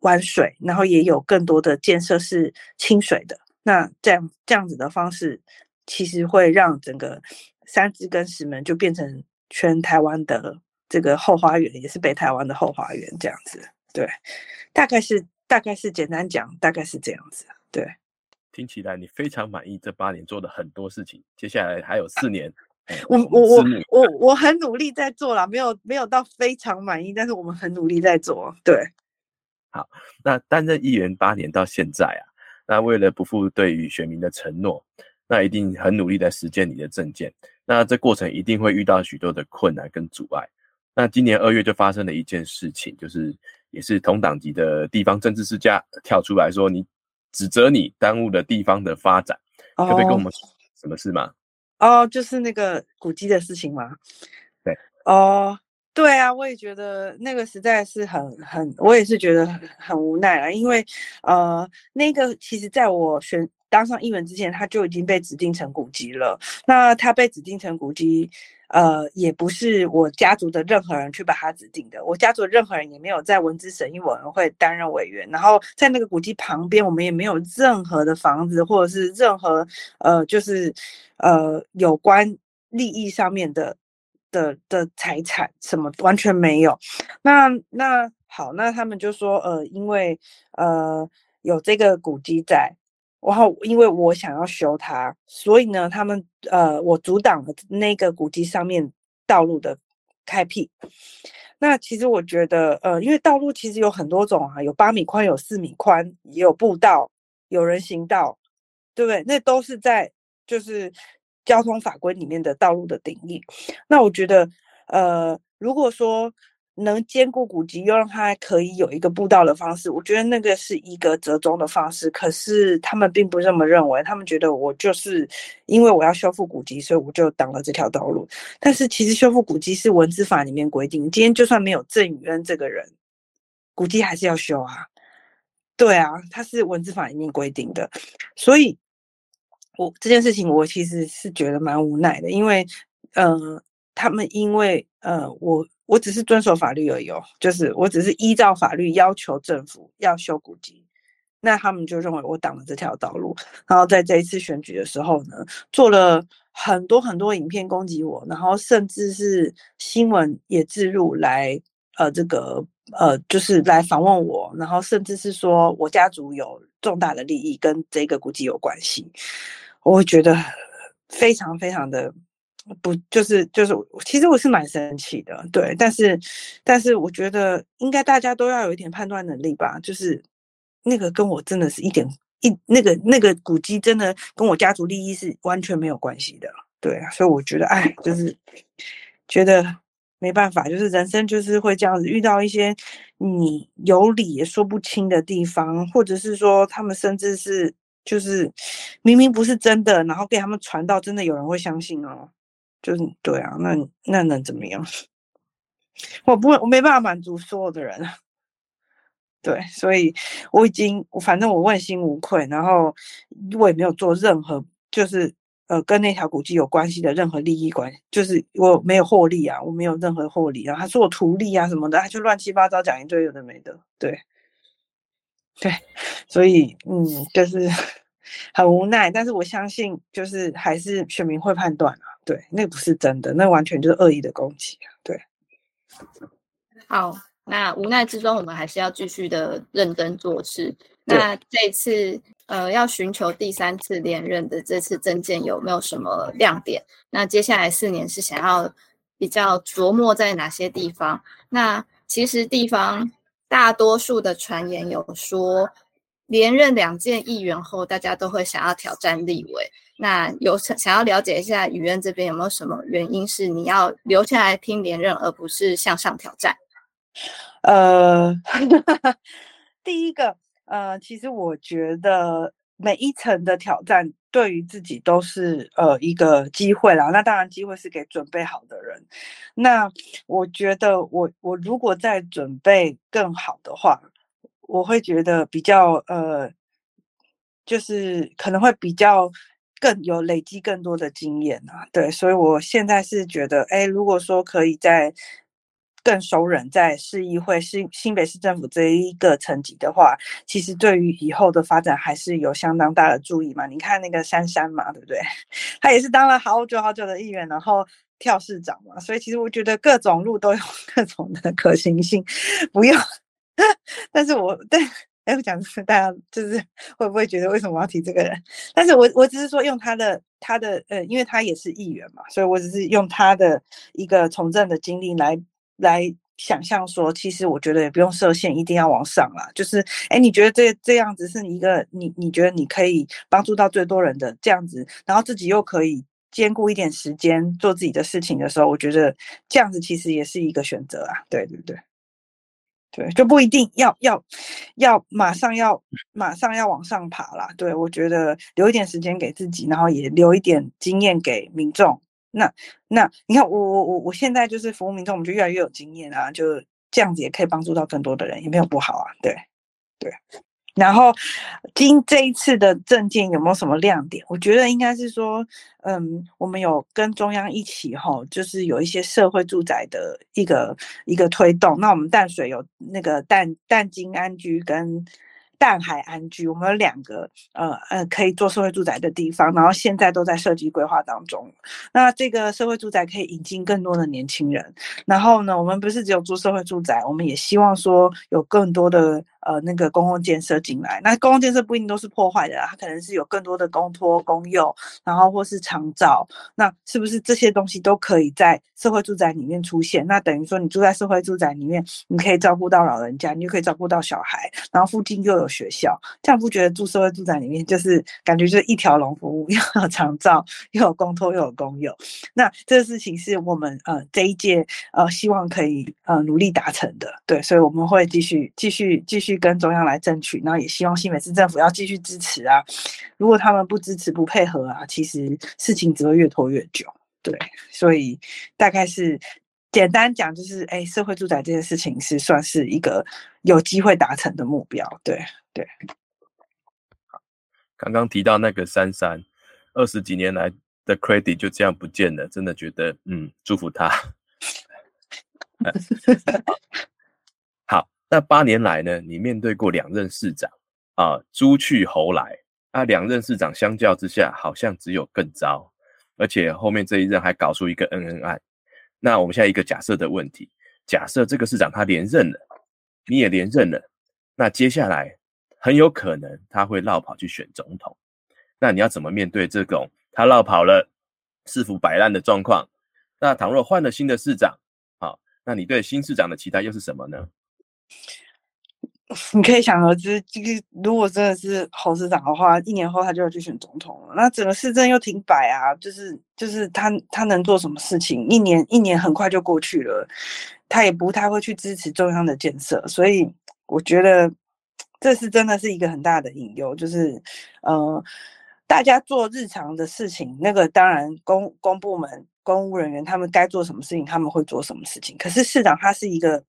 玩水，然后也有更多的建设是清水的。那这样这样子的方式，其实会让整个三支跟石门就变成全台湾的这个后花园，也是北台湾的后花园这样子。对，大概是大概是简单讲，大概是这样子。对，听起来你非常满意这八年做的很多事情，接下来还有四年。我我我我我很努力在做啦，没有没有到非常满意，但是我们很努力在做。对，好，那担任议员八年到现在啊。那为了不负对于选民的承诺，那一定很努力在实践你的政见。那这过程一定会遇到许多的困难跟阻碍。那今年二月就发生了一件事情，就是也是同党籍的地方政治世家跳出来说，你指责你耽误了地方的发展，可不可以跟我们说什么事吗？哦，就是那个古迹的事情吗？对，哦。对啊，我也觉得那个实在是很很，我也是觉得很无奈了，因为呃，那个其实在我选当上议员之前，他就已经被指定成古籍了。那他被指定成古籍，呃，也不是我家族的任何人去把他指定的，我家族的任何人也没有在文资审议委员会担任委员。然后在那个古迹旁边，我们也没有任何的房子，或者是任何呃，就是呃有关利益上面的。的的财产什么完全没有，那那好，那他们就说，呃，因为呃有这个古迹在，然后因为我想要修它，所以呢，他们呃我阻挡了那个古迹上面道路的开辟。那其实我觉得，呃，因为道路其实有很多种啊，有八米宽，有四米宽，也有步道，有人行道，对不对？那都是在就是。交通法规里面的道路的定义，那我觉得，呃，如果说能兼顾古籍，又让他可以有一个步道的方式，我觉得那个是一个折中的方式。可是他们并不这么认为，他们觉得我就是因为我要修复古籍，所以我就挡了这条道路。但是其实修复古籍是文字法里面规定，今天就算没有郑宇恩这个人，古籍还是要修啊。对啊，它是文字法里面规定的，所以。我这件事情，我其实是觉得蛮无奈的，因为，呃，他们因为，呃，我我只是遵守法律而已哦，就是我只是依照法律要求政府要修古迹，那他们就认为我挡了这条道路，然后在这一次选举的时候呢，做了很多很多影片攻击我，然后甚至是新闻也置入来，呃，这个，呃，就是来访问我，然后甚至是说我家族有重大的利益跟这个古迹有关系。我会觉得非常非常的不，就是就是，其实我是蛮生气的，对，但是但是我觉得应该大家都要有一点判断能力吧，就是那个跟我真的是一点一那个那个古迹真的跟我家族利益是完全没有关系的，对，所以我觉得哎，就是觉得没办法，就是人生就是会这样子，遇到一些你有理也说不清的地方，或者是说他们甚至是。就是明明不是真的，然后给他们传到，真的有人会相信哦。就是对啊，那那能怎么样？我不会，我没办法满足所有的人。对，所以我已经，我反正我问心无愧，然后我也没有做任何，就是呃跟那条古迹有关系的任何利益关，就是我没有获利啊，我没有任何获利。然后他说我图利啊什么的，他就乱七八糟讲一堆有的没的，对。对，所以嗯，就是很无奈，但是我相信，就是还是选民会判断啊。对，那不是真的，那完全就是恶意的攻击啊。对，好，那无奈之中，我们还是要继续的认真做事。那这次呃，要寻求第三次连任的这次政见有没有什么亮点？那接下来四年是想要比较琢磨在哪些地方？那其实地方。大多数的传言有说，连任两届议员后，大家都会想要挑战立委。那有想想要了解一下语院这边有没有什么原因是你要留下来听连任，而不是向上挑战？呃，第一个，呃，其实我觉得每一层的挑战。对于自己都是呃一个机会啦，那当然机会是给准备好的人。那我觉得我我如果再准备更好的话，我会觉得比较呃就是可能会比较更有累积更多的经验啊。对，所以我现在是觉得，哎，如果说可以在更熟人在市议会、新新北市政府这一个层级的话，其实对于以后的发展还是有相当大的注意嘛。你看那个珊珊嘛，对不对？他也是当了好久好久的议员，然后跳市长嘛。所以其实我觉得各种路都有 各种的可行性，不用。但是我但哎，我讲大家就是会不会觉得为什么我要提这个人？但是我我只是说用他的他的呃，因为他也是议员嘛，所以我只是用他的一个从政的经历来。来想象说，其实我觉得也不用设限，一定要往上啦。就是，哎，你觉得这这样子是你一个你你觉得你可以帮助到最多人的这样子，然后自己又可以兼顾一点时间做自己的事情的时候，我觉得这样子其实也是一个选择啊。对对对，对，就不一定要要要马上要马上要往上爬啦。对我觉得留一点时间给自己，然后也留一点经验给民众。那那你看我我我我现在就是服务民众，我们就越来越有经验啊，就这样子也可以帮助到更多的人，也没有不好啊，对对。然后今这一次的证件有没有什么亮点？我觉得应该是说，嗯，我们有跟中央一起哈，就是有一些社会住宅的一个一个推动。那我们淡水有那个淡淡金安居跟。淡海安居，我们有两个呃呃可以做社会住宅的地方，然后现在都在设计规划当中。那这个社会住宅可以引进更多的年轻人。然后呢，我们不是只有做社会住宅，我们也希望说有更多的。呃，那个公共建设进来，那公共建设不一定都是破坏的，它可能是有更多的公托、公用，然后或是长照，那是不是这些东西都可以在社会住宅里面出现？那等于说你住在社会住宅里面，你可以照顾到老人家，你就可以照顾到小孩，然后附近又有学校，这样不觉得住社会住宅里面就是感觉就是一条龙服务，又有长照，又有公托，又有公用？那这个事情是我们呃这一届呃希望可以呃努力达成的，对，所以我们会继续继续继续。去跟中央来争取，然后也希望新北市政府要继续支持啊。如果他们不支持、不配合啊，其实事情只会越拖越久。对，所以大概是简单讲，就是哎，社会住宅这件事情是算是一个有机会达成的目标。对对。刚刚提到那个珊珊，二十几年来的 credit 就这样不见了，真的觉得嗯，祝福他。那八年来呢，你面对过两任市长啊，朱去猴来啊，两任市长相较之下，好像只有更糟，而且后面这一任还搞出一个恩恩案。那我们现在一个假设的问题，假设这个市长他连任了，你也连任了，那接下来很有可能他会绕跑去选总统，那你要怎么面对这种他绕跑了，市府摆烂的状况？那倘若换了新的市长，好，那你对新市长的期待又是什么呢？你可以想而知，这个如果真的是侯市长的话，一年后他就要去选总统了。那整个市政又停摆啊，就是就是他他能做什么事情？一年一年很快就过去了，他也不太会去支持中央的建设，所以我觉得这是真的是一个很大的隐忧。就是呃，大家做日常的事情，那个当然公公部门公务人员他们该做什么事情，他们会做什么事情。可是市长他是一个。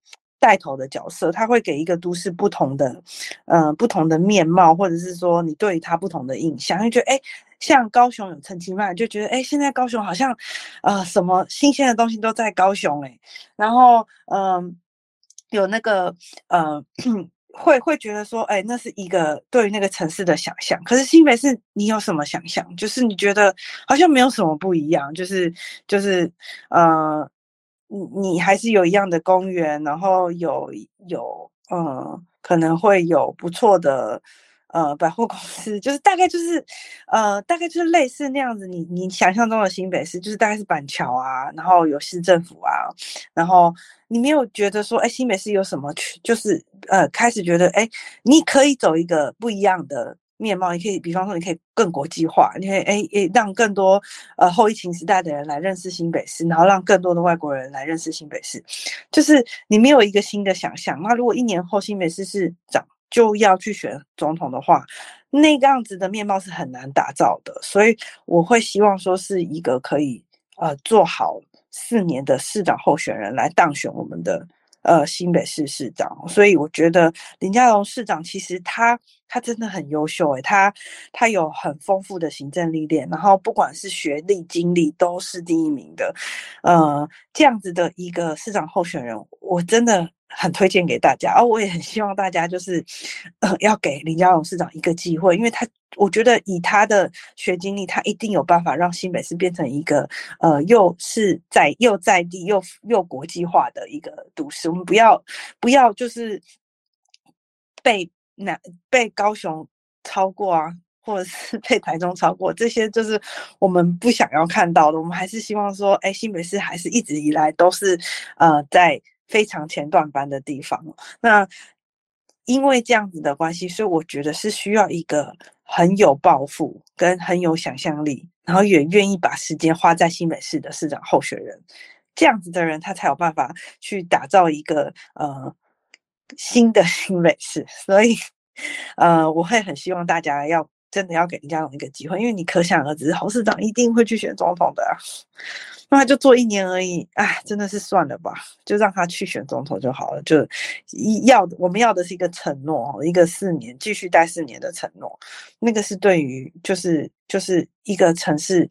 带头的角色，他会给一个都市不同的，呃，不同的面貌，或者是说你对他不同的印象，就觉得哎，像高雄有陈其迈，就觉得哎，现在高雄好像，呃，什么新鲜的东西都在高雄哎，然后嗯，有那个呃，会会觉得说，哎，那是一个对于那个城市的想象。可是新北市，你有什么想象？就是你觉得好像没有什么不一样，就是就是呃。你你还是有一样的公园，然后有有嗯，可能会有不错的呃百货公司，就是大概就是呃大概就是类似那样子。你你想象中的新北市，就是大概是板桥啊，然后有市政府啊，然后你没有觉得说，哎，新北市有什么去，就是呃开始觉得，哎，你可以走一个不一样的。面貌，你可以，比方说，你可以更国际化，你可以诶诶，让更多呃后疫情时代的人来认识新北市，然后让更多的外国人来认识新北市。就是你没有一个新的想象。那如果一年后新北市市长就要去选总统的话，那个样子的面貌是很难打造的。所以我会希望说是一个可以呃做好四年的市长候选人来当选我们的呃新北市市长，所以我觉得林佳龙市长其实他他真的很优秀诶，他他有很丰富的行政历练，然后不管是学历经历都是第一名的，呃，这样子的一个市长候选人，我真的。很推荐给大家，而我也很希望大家就是，呃，要给林佳龙市长一个机会，因为他，我觉得以他的学经历，他一定有办法让新北市变成一个，呃，又是在又在地又又国际化的一个都市。我们不要不要就是被那被高雄超过啊，或者是 被台中超过，这些就是我们不想要看到的。我们还是希望说，哎，新北市还是一直以来都是，呃，在。非常前段班的地方，那因为这样子的关系，所以我觉得是需要一个很有抱负跟很有想象力，然后也愿意把时间花在新北市的市长候选人这样子的人，他才有办法去打造一个呃新的 新北市。所以，呃，我会很希望大家要真的要给林佳龙一个机会，因为你可想而知，侯市长一定会去选总统的。啊 那他就做一年而已，哎，真的是算了吧，就让他去选总统就好了。就一要我们要的是一个承诺，一个四年继续待四年的承诺，那个是对于就是就是一个城市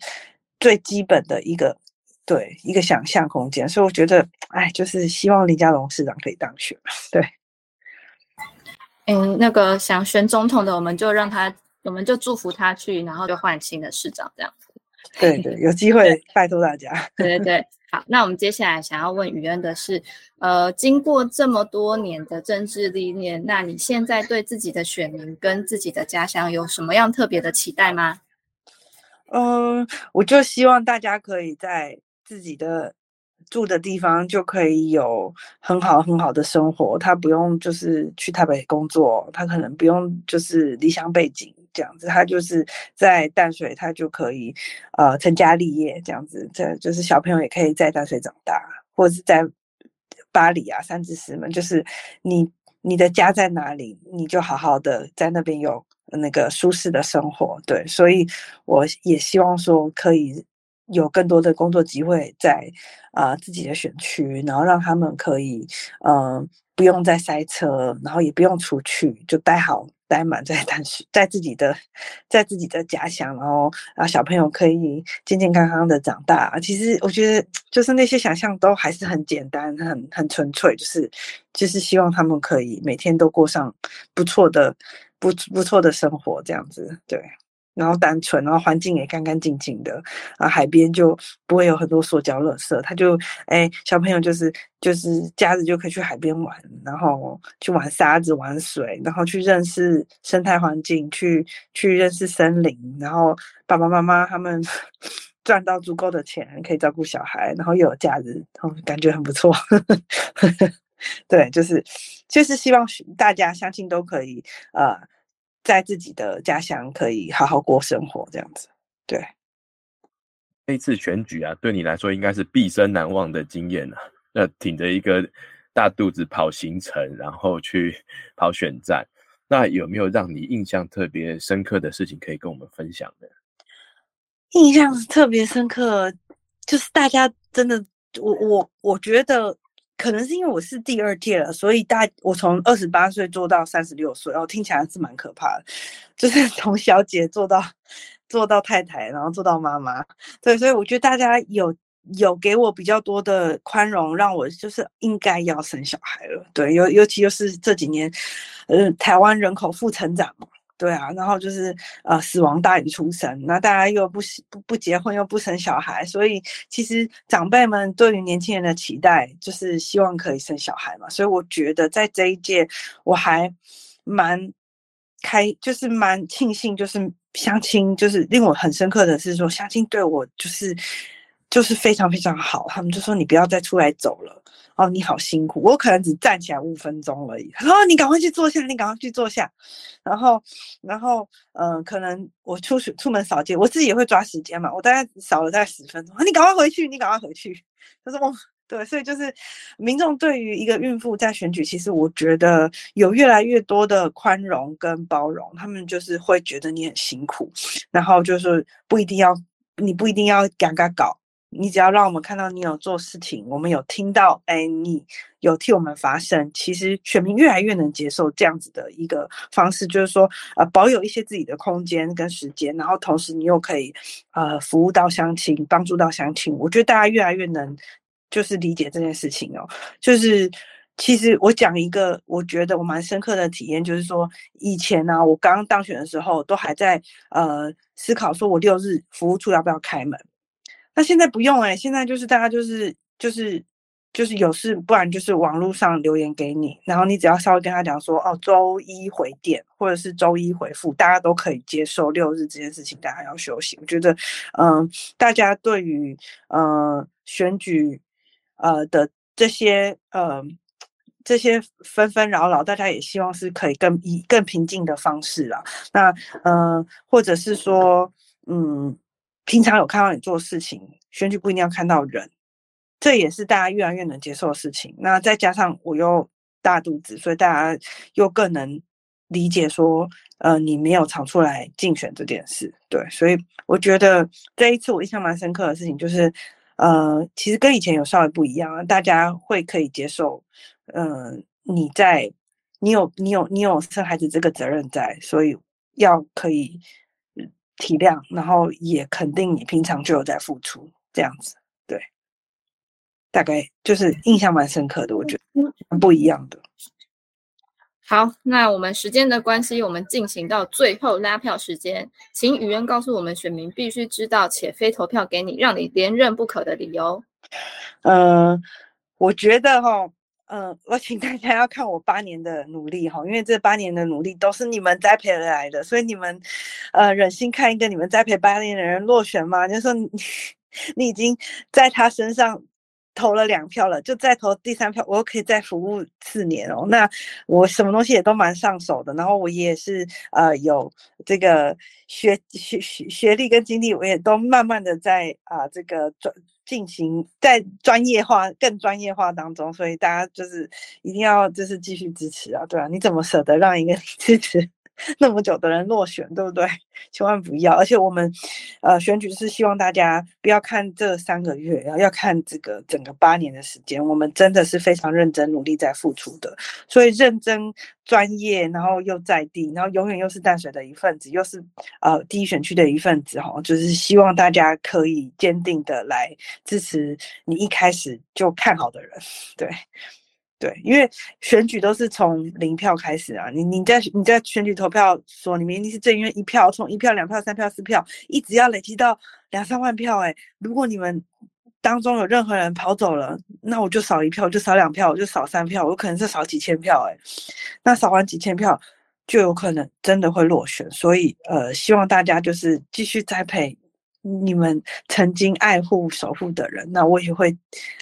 最基本的一个对一个想象空间。所以我觉得，哎，就是希望林佳龙市长可以当选。对，嗯，那个想选总统的，我们就让他，我们就祝福他去，然后就换新的市长这样子。对对，有机会拜托大家。对对对，好，那我们接下来想要问雨恩的是，呃，经过这么多年的政治历练，那你现在对自己的选民跟自己的家乡有什么样特别的期待吗？嗯，我就希望大家可以在自己的住的地方就可以有很好很好的生活，他不用就是去台北工作，他可能不用就是离乡背景。这样子，他就是在淡水，他就可以呃成家立业。这样子，这就是小朋友也可以在淡水长大，或者是在巴黎啊、三芝石门，就是你你的家在哪里，你就好好的在那边有那个舒适的生活。对，所以我也希望说可以有更多的工作机会在啊自己的选区，然后让他们可以嗯不用再塞车，然后也不用出去，就待好。待满在但是在自己的在自己的假想，然后啊小朋友可以健健康康的长大。其实我觉得就是那些想象都还是很简单，很很纯粹，就是就是希望他们可以每天都过上不错的不不错的生活，这样子对。然后单纯，然后环境也干干净净的啊，海边就不会有很多塑胶垃圾。他就哎，小朋友就是就是假日就可以去海边玩，然后去玩沙子、玩水，然后去认识生态环境，去去认识森林。然后爸爸妈妈他们 赚到足够的钱，可以照顾小孩，然后又有假日，然后感觉很不错。对，就是就是希望大家相信都可以呃。在自己的家乡可以好好过生活，这样子。对，那次选举啊，对你来说应该是毕生难忘的经验啊。那挺着一个大肚子跑行程，然后去跑选战，那有没有让你印象特别深刻的事情可以跟我们分享的？印象特别深刻，就是大家真的，我我我觉得。可能是因为我是第二届了，所以大我从二十八岁做到三十六岁，哦，听起来是蛮可怕的，就是 从小姐做到做到太太，然后做到妈妈。对，所以我觉得大家有有给我比较多的宽容，让我就是应该要生小孩了。对，尤尤其就是这几年，呃，台湾人口负成长嘛。对啊，然后就是呃，死亡大于出生，那大家又不不不结婚又不生小孩，所以其实长辈们对于年轻人的期待就是希望可以生小孩嘛。所以我觉得在这一届我还蛮开，就是蛮庆幸，就是相亲，就是令我很深刻的是说，相亲对我就是就是非常非常好。他们就说你不要再出来走了。哦，你好辛苦，我可能只站起来五分钟而已。他说：“你赶快去坐下，你赶快去坐下。”然后，然后，嗯，可能我出去出门扫街，我自己也会抓时间嘛。我大概扫了大概十分钟，你赶快回去，你赶快回去。他说：“哦，对，所以就是民众对于一个孕妇在选举，其实我觉得有越来越多的宽容跟包容，他们就是会觉得你很辛苦，然后就是不一定要，你不一定要赶赶搞。”你只要让我们看到你有做事情，我们有听到，哎，你有替我们发声，其实选民越来越能接受这样子的一个方式，就是说，呃，保有一些自己的空间跟时间，然后同时你又可以，呃，服务到乡亲，帮助到乡亲。我觉得大家越来越能，就是理解这件事情哦。就是其实我讲一个，我觉得我蛮深刻的体验，就是说，以前呢，我刚刚当选的时候，都还在呃思考，说我六日服务处要不要开门。那现在不用哎，现在就是大家就是就是就是有事，不然就是网络上留言给你，然后你只要稍微跟他讲说，哦，周一回电或者是周一回复，大家都可以接受六日这件事情，大家要休息。我觉得，嗯，大家对于呃选举呃的这些呃这些纷纷扰扰，大家也希望是可以更以更平静的方式啦。那呃，或者是说，嗯。平常有看到你做事情，选举不一定要看到人，这也是大家越来越能接受的事情。那再加上我又大肚子，所以大家又更能理解说，呃，你没有常出来竞选这件事。对，所以我觉得这一次我印象蛮深刻的事情就是，呃，其实跟以前有稍微不一样，大家会可以接受，嗯，你在，你有你有你有生孩子这个责任在，所以要可以。体谅，然后也肯定你平常就有在付出，这样子，对，大概就是印象蛮深刻的，我觉得不一样的。好，那我们时间的关系，我们进行到最后拉票时间，请语言告诉我们选民必须知道且非投票给你，让你连任不可的理由。嗯，我觉得哈。嗯，我请大家要看我八年的努力哈，因为这八年的努力都是你们栽培而来的，所以你们，呃，忍心看一个你们栽培八年的人落选吗？就说你，你已经在他身上投了两票了，就再投第三票，我又可以再服务四年哦。那我什么东西也都蛮上手的，然后我也是呃有这个学学学学历跟经历，我也都慢慢的在啊这个转。进行在专业化、更专业化当中，所以大家就是一定要就是继续支持啊，对啊，你怎么舍得让一个 支持？那么久的人落选，对不对？千万不要！而且我们呃选举是希望大家不要看这三个月，要要看这个整个八年的时间，我们真的是非常认真努力在付出的，所以认真。专业，然后又在地，然后永远又是淡水的一份子，又是呃第一选区的一份子哈，就是希望大家可以坚定的来支持你一开始就看好的人，对对，因为选举都是从零票开始啊，你你在你在选举投票所里面一定是正因为一票，从一票、两票、三票、四票，一直要累积到两三万票，哎，如果你们。当中有任何人跑走了，那我就少一票，就少两票，我就少三票，我可能是少几千票，哎，那少完几千票，就有可能真的会落选。所以，呃，希望大家就是继续栽培你们曾经爱护、守护的人。那我也会，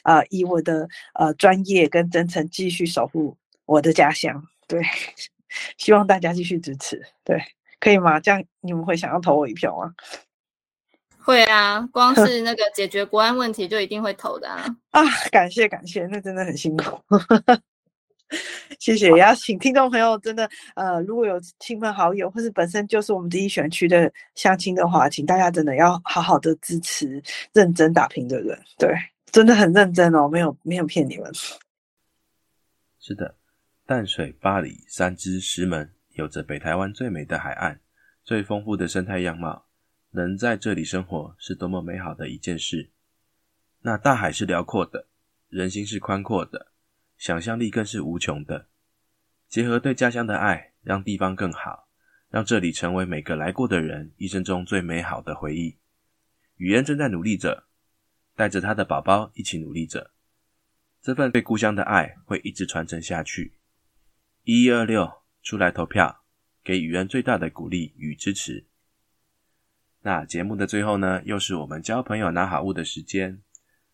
呃，以我的呃专业跟真诚继续守护我的家乡。对，希望大家继续支持。对，可以吗？这样你们会想要投我一票吗？会啊，光 是那个解决国安问题就一定会投的啊！啊，感谢感谢，那真的很辛苦，谢谢。也要请听众朋友真的，呃，如果有亲朋好友或是本身就是我们第一选区的相亲的话，请大家真的要好好的支持认真打拼的人，对，真的很认真哦，没有没有骗你们。是的，淡水、巴黎、三支、石门，有着北台湾最美的海岸，最丰富的生态样貌。能在这里生活是多么美好的一件事。那大海是辽阔的，人心是宽阔的，想象力更是无穷的。结合对家乡的爱，让地方更好，让这里成为每个来过的人一生中最美好的回忆。雨嫣正在努力着，带着他的宝宝一起努力着。这份对故乡的爱会一直传承下去。一一二六，出来投票，给雨嫣最大的鼓励与支持。那节目的最后呢，又是我们交朋友拿好物的时间。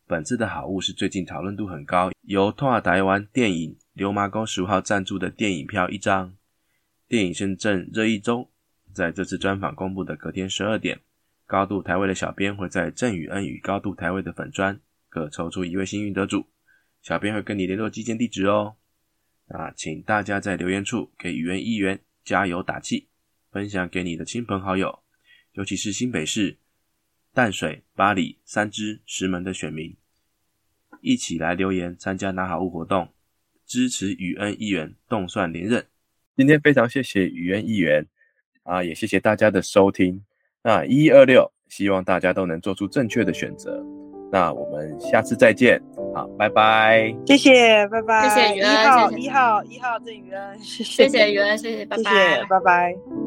本次的好物是最近讨论度很高，由托尔台湾电影《流麻沟十五号》赞助的电影票一张。电影现正热议中，在这次专访公布的隔天十二点，高度台位的小编会在郑宇恩与高度台位的粉砖各抽出一位幸运得主，小编会跟你联络寄件地址哦。啊请大家在留言处给语言议员加油打气，分享给你的亲朋好友。尤其是新北市淡水、巴黎三支石门的选民，一起来留言参加拿好物活动，支持宇恩议员动算连任。今天非常谢谢宇恩议员啊，也谢谢大家的收听。那一二六，希望大家都能做出正确的选择。那我们下次再见，好，拜拜。谢谢，拜拜。谢谢宇恩一号，一号，一号郑宇恩，谢谢谢宇恩，谢谢，拜谢拜。谢，拜拜。